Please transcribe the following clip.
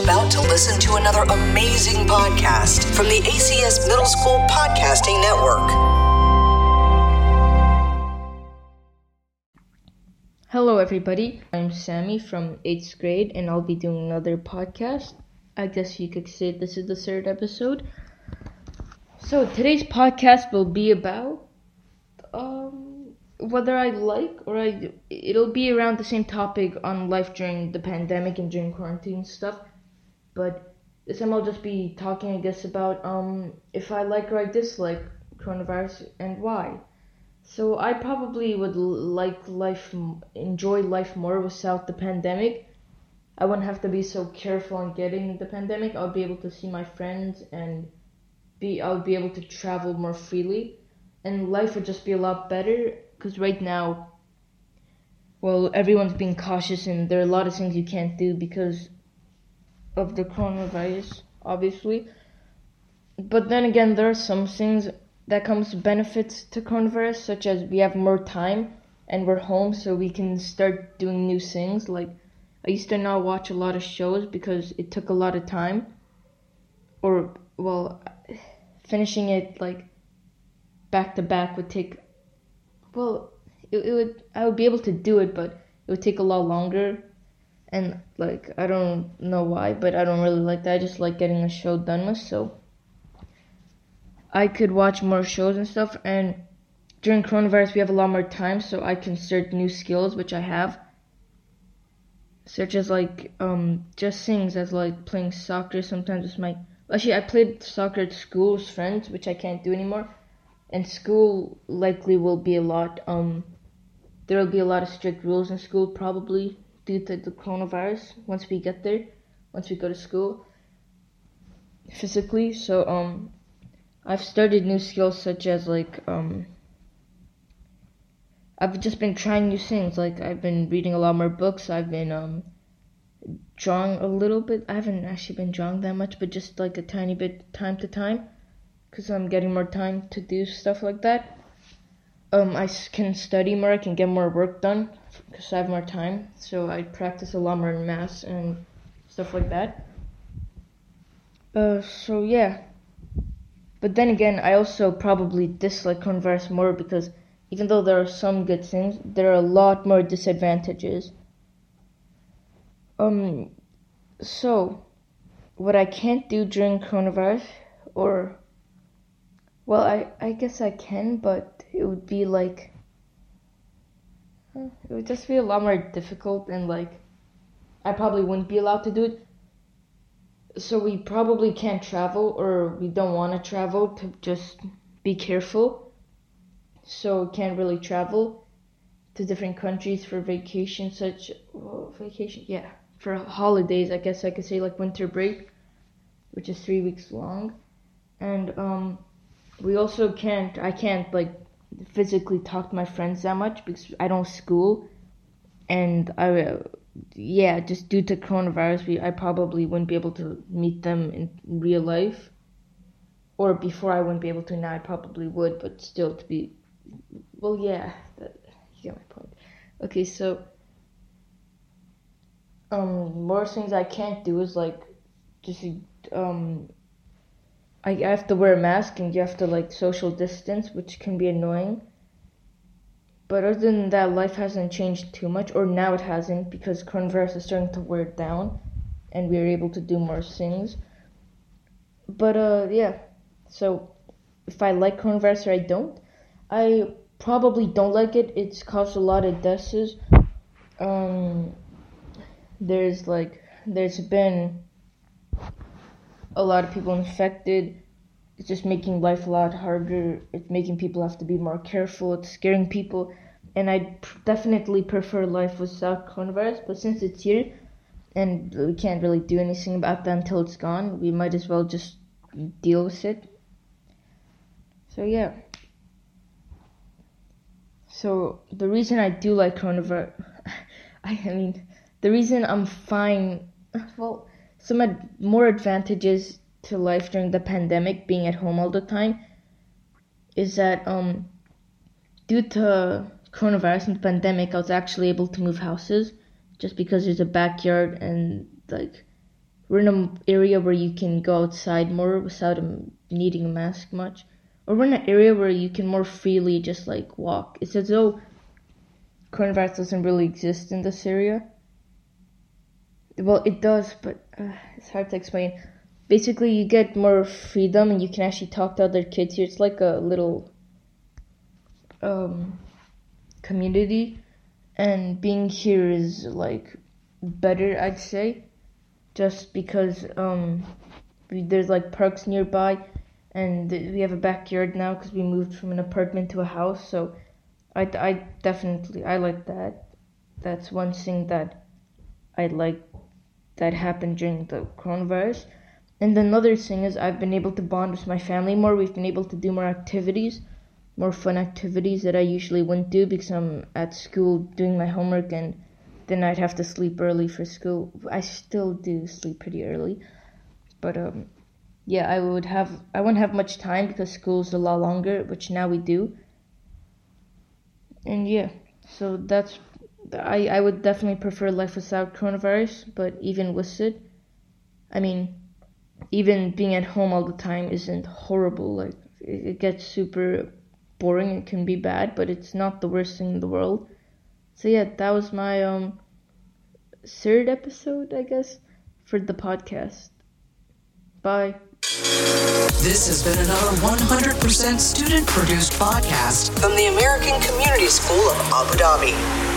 about to listen to another amazing podcast from the ACS Middle School Podcasting Network. Hello, everybody. I'm Sammy from 8th grade, and I'll be doing another podcast. I guess you could say this is the third episode. So, today's podcast will be about um, whether I like or I. It'll be around the same topic on life during the pandemic and during quarantine stuff. But this time I'll just be talking, I guess, about um, if I like or I dislike coronavirus and why. So I probably would like life, enjoy life more without the pandemic. I wouldn't have to be so careful on getting the pandemic. I'll be able to see my friends and be I'll be able to travel more freely, and life would just be a lot better. Because right now, well, everyone's being cautious, and there are a lot of things you can't do because of the coronavirus, obviously. But then again, there are some things that comes benefits to coronavirus, such as we have more time and we're home, so we can start doing new things. Like I used to not watch a lot of shows because it took a lot of time, or well, finishing it like back to back would take. Well, it, it would I would be able to do it, but it would take a lot longer. And like I don't know why, but I don't really like that. I just like getting a show done with. So I could watch more shows and stuff. And during coronavirus, we have a lot more time, so I can start new skills, which I have, such as like um just things as like playing soccer. Sometimes with my actually I played soccer at school with friends, which I can't do anymore. And school likely will be a lot um there will be a lot of strict rules in school probably due to the coronavirus once we get there, once we go to school physically. So um I've started new skills such as like um I've just been trying new things. Like I've been reading a lot more books. I've been um drawing a little bit. I haven't actually been drawing that much, but just like a tiny bit time to time cuz I'm getting more time to do stuff like that. Um I can study more, I can get more work done cuz I have more time. So I practice a lot more in math and stuff like that. Uh so yeah. But then again, I also probably dislike coronavirus more because even though there are some good things, there are a lot more disadvantages. Um, so what I can't do during coronavirus, or well, I I guess I can, but it would be like it would just be a lot more difficult and like I probably wouldn't be allowed to do it. So we probably can't travel or we don't want to travel to just be careful. So can't really travel to different countries for vacation such well, vacation yeah for holidays i guess i could say like winter break which is three weeks long. And um we also can't i can't like physically talk to my friends that much because i don't school and i yeah, just due to coronavirus, we I probably wouldn't be able to meet them in real life. Or before I wouldn't be able to. Now I probably would, but still to be. Well, yeah, that, you get my point. Okay, so um, more things I can't do is like just um. I, have to wear a mask and you have to like social distance, which can be annoying. But other than that, life hasn't changed too much, or now it hasn't, because coronavirus is starting to wear down, and we are able to do more things. But uh, yeah. So if I like coronavirus or I don't, I probably don't like it. It's caused a lot of deaths. Um, there's like there's been a lot of people infected it's just making life a lot harder. It's making people have to be more careful. It's scaring people. And I definitely prefer life without coronavirus. But since it's here and we can't really do anything about that until it's gone, we might as well just deal with it. So, yeah. So, the reason I do like coronavirus, I mean, the reason I'm fine, well, some more advantages to life during the pandemic, being at home all the time, is that um, due to coronavirus and pandemic, I was actually able to move houses just because there's a backyard and like we're in an area where you can go outside more without um, needing a mask much, or we're in an area where you can more freely just like walk. It's as though coronavirus doesn't really exist in this area. Well, it does, but uh, it's hard to explain. Basically, you get more freedom and you can actually talk to other kids here. It's like a little um, community, and being here is like better, I'd say, just because um, we, there's like parks nearby, and we have a backyard now because we moved from an apartment to a house. So, I I definitely I like that. That's one thing that I like that happened during the coronavirus. And another thing is I've been able to bond with my family more. We've been able to do more activities, more fun activities that I usually wouldn't do because I'm at school doing my homework and then I'd have to sleep early for school. I still do sleep pretty early. But um yeah, I would have I wouldn't have much time because school's a lot longer, which now we do. And yeah, so that's I, I would definitely prefer life without coronavirus, but even with it, I mean, even being at home all the time isn't horrible. Like, it, it gets super boring. It can be bad, but it's not the worst thing in the world. So yeah, that was my um third episode, I guess, for the podcast. Bye. This has been another 100% student produced podcast from the American Community School of Abu Dhabi.